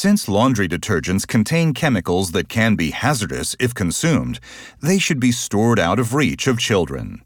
Since laundry detergents contain chemicals that can be hazardous if consumed, they should be stored out of reach of children.